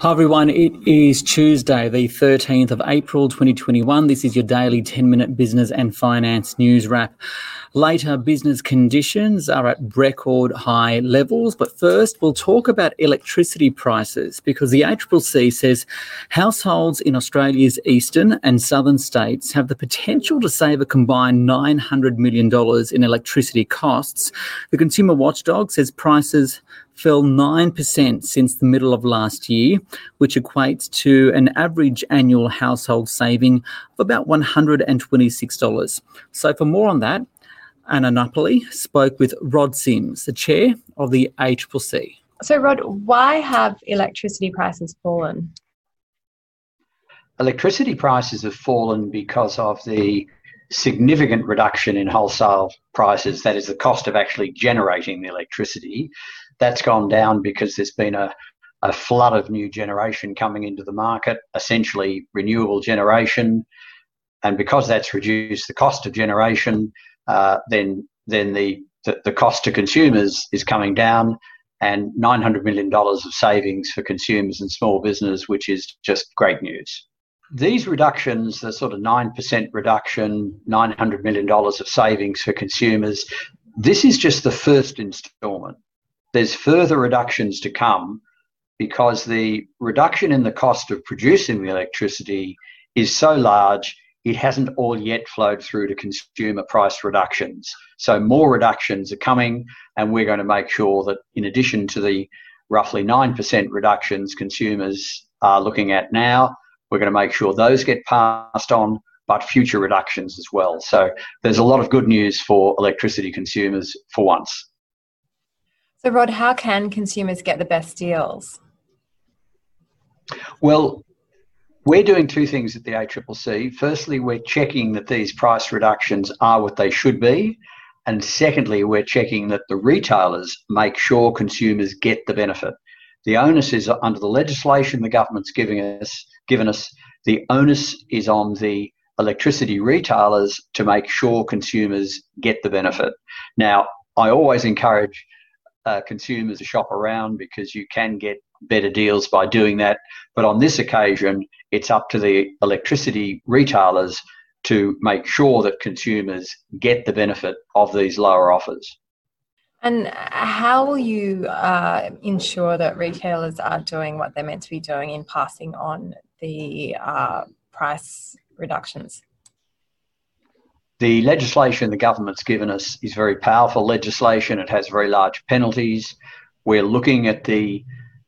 Hi everyone, it is Tuesday, the 13th of April 2021. This is your daily 10 minute business and finance news wrap. Later, business conditions are at record high levels, but first we'll talk about electricity prices because the ACCC says households in Australia's eastern and southern states have the potential to save a combined $900 million in electricity costs. The Consumer Watchdog says prices fell 9% since the middle of last year, which equates to an average annual household saving of about $126. So, for more on that, Anna Napoli spoke with Rod Sims, the chair of the ACCC. So, Rod, why have electricity prices fallen? Electricity prices have fallen because of the significant reduction in wholesale prices, that is, the cost of actually generating the electricity, that's gone down because there's been a, a flood of new generation coming into the market, essentially renewable generation. And because that's reduced the cost of generation, uh, then then the, the, the cost to consumers is coming down and $900 million of savings for consumers and small business, which is just great news. These reductions, the sort of 9% reduction, $900 million of savings for consumers, this is just the first instalment there's further reductions to come because the reduction in the cost of producing the electricity is so large it hasn't all yet flowed through to consumer price reductions. So more reductions are coming, and we're going to make sure that in addition to the roughly 9% reductions consumers are looking at now, we're going to make sure those get passed on, but future reductions as well. So there's a lot of good news for electricity consumers for once. So, Rod, how can consumers get the best deals? Well, we're doing two things at the ACCC. Firstly, we're checking that these price reductions are what they should be. And secondly, we're checking that the retailers make sure consumers get the benefit. The onus is under the legislation the government's giving us, given us, the onus is on the electricity retailers to make sure consumers get the benefit. Now, I always encourage uh, consumers to shop around because you can get better deals by doing that. But on this occasion, it's up to the electricity retailers to make sure that consumers get the benefit of these lower offers. And how will you uh, ensure that retailers are doing what they're meant to be doing in passing on the uh, price reductions? The legislation the government's given us is very powerful legislation. It has very large penalties. We're looking at the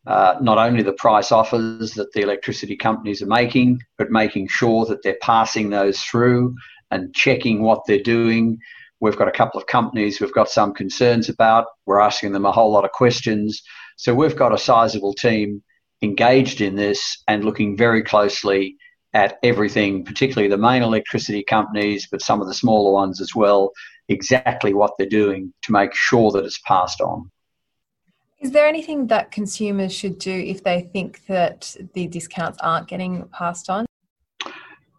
uh, not only the price offers that the electricity companies are making, but making sure that they're passing those through and checking what they're doing. We've got a couple of companies we've got some concerns about. We're asking them a whole lot of questions. So we've got a sizable team engaged in this and looking very closely at everything, particularly the main electricity companies, but some of the smaller ones as well, exactly what they're doing to make sure that it's passed on. Is there anything that consumers should do if they think that the discounts aren't getting passed on?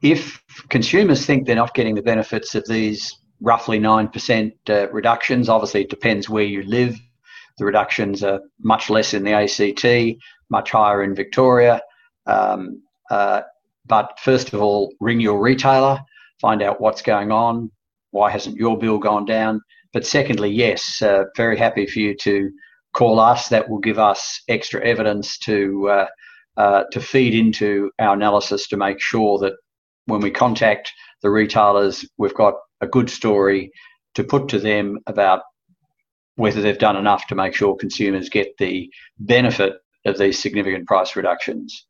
If consumers think they're not getting the benefits of these roughly 9% uh, reductions, obviously it depends where you live. The reductions are much less in the ACT, much higher in Victoria. Um, uh, but first of all, ring your retailer, find out what's going on. Why hasn't your bill gone down? But secondly, yes, uh, very happy for you to call us. That will give us extra evidence to uh, uh, to feed into our analysis to make sure that when we contact the retailers, we've got a good story to put to them about whether they've done enough to make sure consumers get the benefit of these significant price reductions.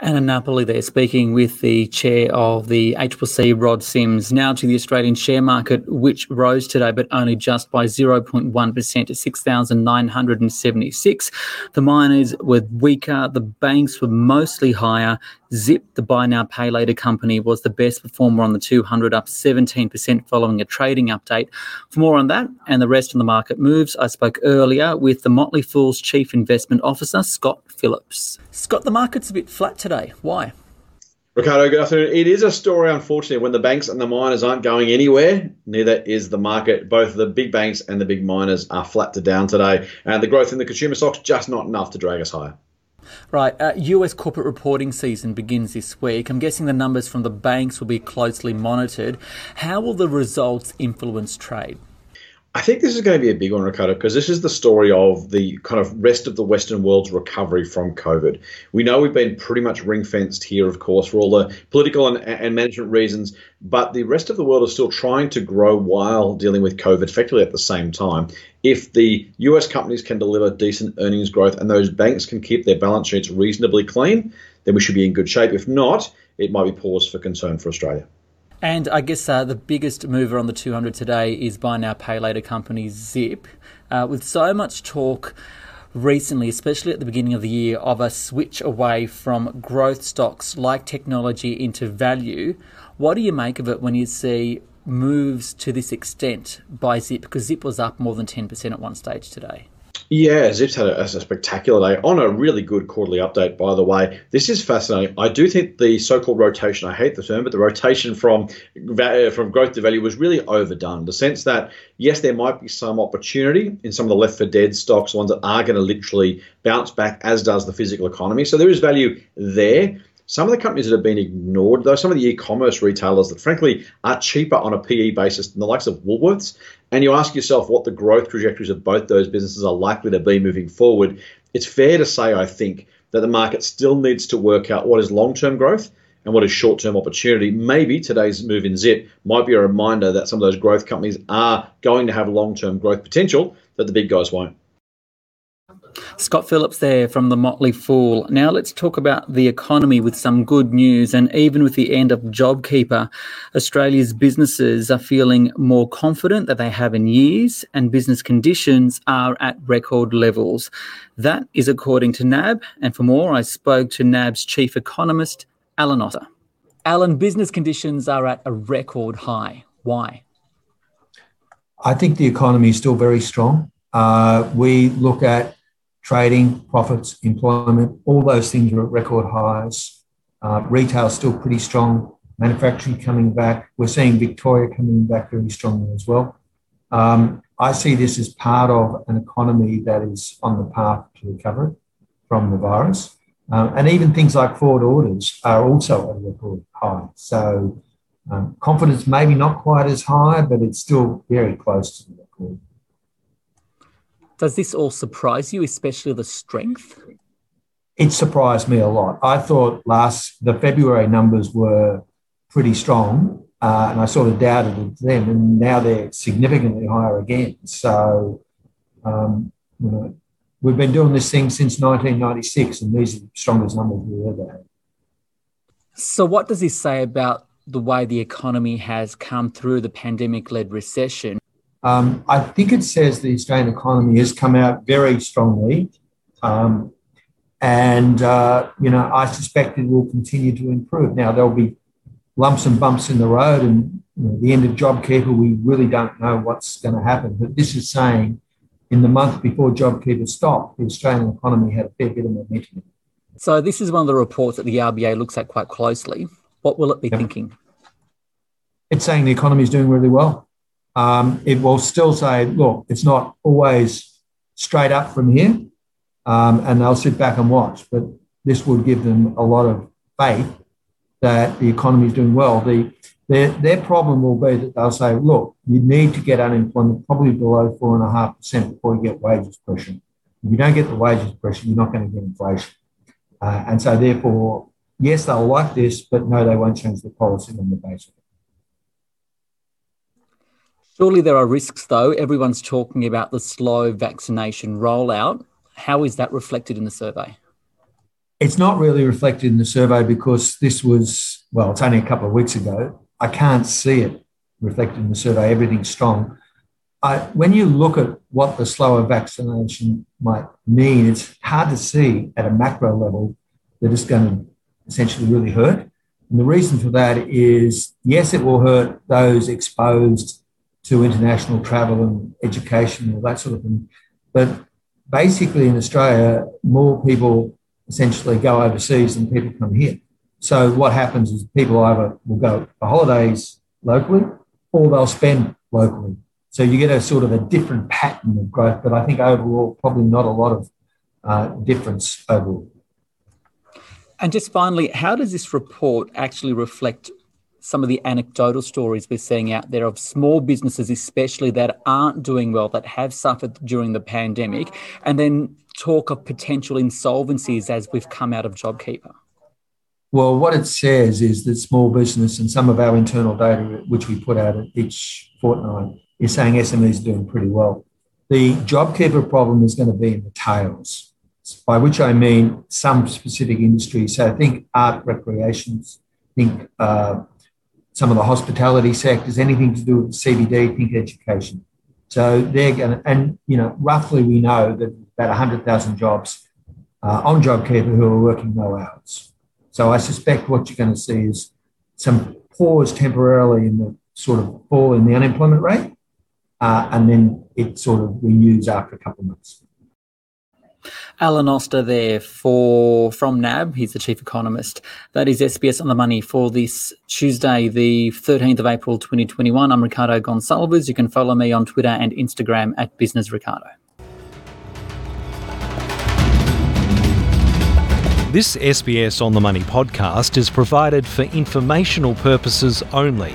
Anna Napoli there speaking with the chair of the ACCC, Rod Sims. Now to the Australian share market, which rose today, but only just by 0.1% to 6,976. The miners were weaker, the banks were mostly higher. Zip, the buy now, pay later company, was the best performer on the 200, up 17% following a trading update. For more on that and the rest of the market moves, I spoke earlier with the Motley Fool's Chief Investment Officer, Scott Phillips. Scott, the market's a bit flat today. Why? Ricardo, good afternoon. It is a story, unfortunately, when the banks and the miners aren't going anywhere, neither is the market. Both the big banks and the big miners are flat to down today, and the growth in the consumer stocks just not enough to drag us higher. Right, uh, US corporate reporting season begins this week. I'm guessing the numbers from the banks will be closely monitored. How will the results influence trade? I think this is going to be a big one, Ricardo, because this is the story of the kind of rest of the Western world's recovery from COVID. We know we've been pretty much ring fenced here, of course, for all the political and, and, management reasons, but the rest of the world is still trying to grow while dealing with COVID effectively at the same time. If the US companies can deliver decent earnings growth and those banks can keep their balance sheets reasonably clean, then we should be in good shape. If not, it might be pause for concern for Australia. And I guess uh, the biggest mover on the 200 today is buy now, pay later company Zip. Uh, with so much talk recently, especially at the beginning of the year, of a switch away from growth stocks like technology into value, what do you make of it when you see moves to this extent by Zip? Because Zip was up more than 10% at one stage today. Yeah, Zip's had a, a, spectacular day on a really good quarterly update, by the way. This is fascinating. I do think the so-called rotation, I hate the term, but the rotation from uh, from growth to value was really overdone. The sense that, yes, there might be some opportunity in some of the left for dead stocks, ones that are going to literally bounce back, as does the physical economy. So there is value there. Some of the companies that have been ignored, though, some of the e-commerce retailers that frankly are cheaper on a PE basis than the likes of Woolworths, and you ask yourself what the growth trajectories of both those businesses are likely to be moving forward, it's fair to say, I think, that the market still needs to work out what is long-term growth and what is short-term opportunity. Maybe today's move in Zip might be a reminder that some of those growth companies are going to have long-term growth potential that the big guys won't. Scott Phillips there from the Motley Fool. Now let's talk about the economy with some good news. And even with the end of JobKeeper, Australia's businesses are feeling more confident than they have in years, and business conditions are at record levels. That is according to NAB. And for more, I spoke to NAB's chief economist, Alan Oster. Alan, business conditions are at a record high. Why? I think the economy is still very strong. Uh, we look at trading, profits, employment, all those things are at record highs. Uh, retail is still pretty strong. Manufacturing coming back. We're seeing Victoria coming back very strongly as well. Um, I see this as part of an economy that is on the path to recovery from the virus. Um, and even things like forward orders are also at a record high. So um, confidence maybe not quite as high, but it's still very close to the record. Does this all surprise you, especially the strength? It surprised me a lot. I thought last the February numbers were pretty strong, uh, and I sort of doubted it then, and now they're significantly higher again. So, um, you know, we've been doing this thing since 1996, and these are the strongest numbers we've ever had. So, what does this say about the way the economy has come through the pandemic-led recession? Um, I think it says the Australian economy has come out very strongly. Um, and, uh, you know, I suspect it will continue to improve. Now, there'll be lumps and bumps in the road, and you know, the end of JobKeeper, we really don't know what's going to happen. But this is saying in the month before JobKeeper stopped, the Australian economy had a fair bit of momentum. So, this is one of the reports that the RBA looks at quite closely. What will it be yep. thinking? It's saying the economy is doing really well um, it will still say, look, it's not always straight up from here, um, and they'll sit back and watch. But this would give them a lot of faith that the economy is doing well. The, their, their problem will be that they'll say, look, you need to get unemployment probably below four and a half percent before you get wages pressure. If you don't get the wages pressure, you're not going to get inflation. Uh, and so, therefore, yes, they'll like this, but no, they won't change the policy on the basis. Surely there are risks, though. Everyone's talking about the slow vaccination rollout. How is that reflected in the survey? It's not really reflected in the survey because this was, well, it's only a couple of weeks ago. I can't see it reflected in the survey. Everything's strong. I, when you look at what the slower vaccination might mean, it's hard to see at a macro level that it's going to essentially really hurt. And the reason for that is yes, it will hurt those exposed to international travel and education and all that sort of thing. But basically, in Australia, more people essentially go overseas than people come here. So what happens is people either will go for holidays locally or they'll spend locally. So you get a sort of a different pattern of growth, but I think overall, probably not a lot of uh, difference overall. And just finally, how does this report actually reflect some of the anecdotal stories we're seeing out there of small businesses, especially that aren't doing well, that have suffered during the pandemic, and then talk of potential insolvencies as we've come out of JobKeeper? Well, what it says is that small business and some of our internal data, which we put out each fortnight, is saying SMEs are doing pretty well. The JobKeeper problem is going to be in the tails, by which I mean some specific industries. So I think art, recreations, think uh, some of the hospitality sectors, anything to do with CBD, think education. So they're going to, and you know, roughly we know that about 100,000 jobs uh, on JobKeeper who are working no hours. So I suspect what you're going to see is some pause temporarily in the sort of fall in the unemployment rate, uh, and then it sort of renews after a couple of months. Alan Oster there for from NAB. He's the chief economist. That is SBS on the money for this Tuesday, the 13th of April 2021. I'm Ricardo Gonçalves. You can follow me on Twitter and Instagram at Business Ricardo. This SBS on the Money podcast is provided for informational purposes only.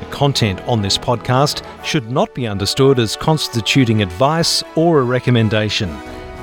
The content on this podcast should not be understood as constituting advice or a recommendation.